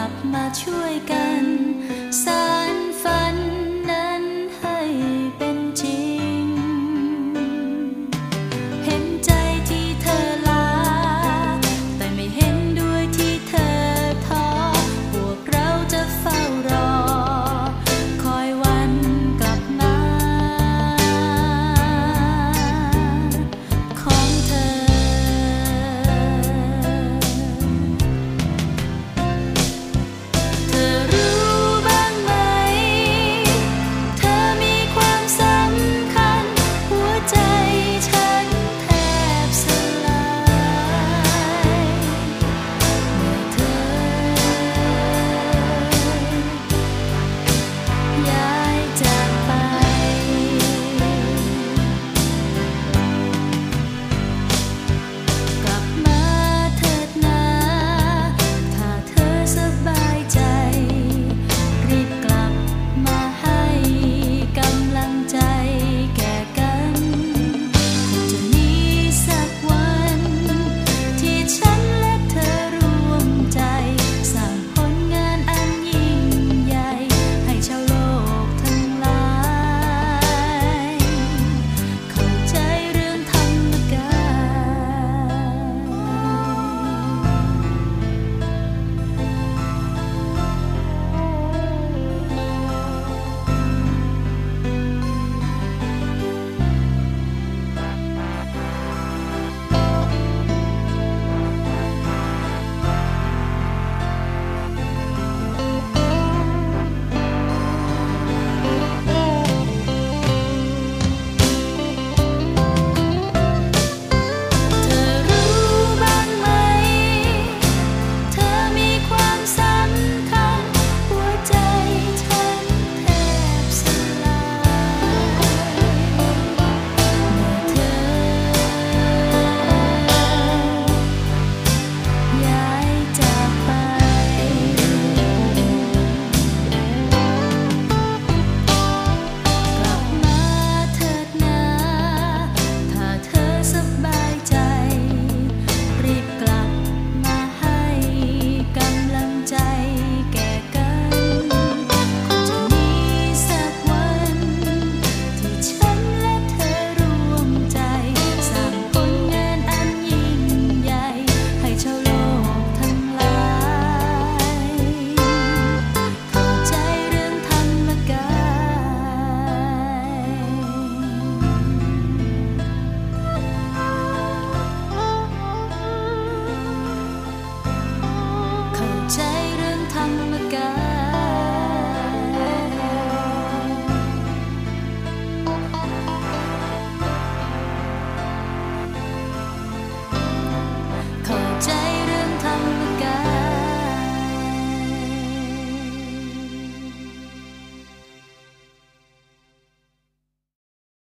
กลับมาช่วยกัน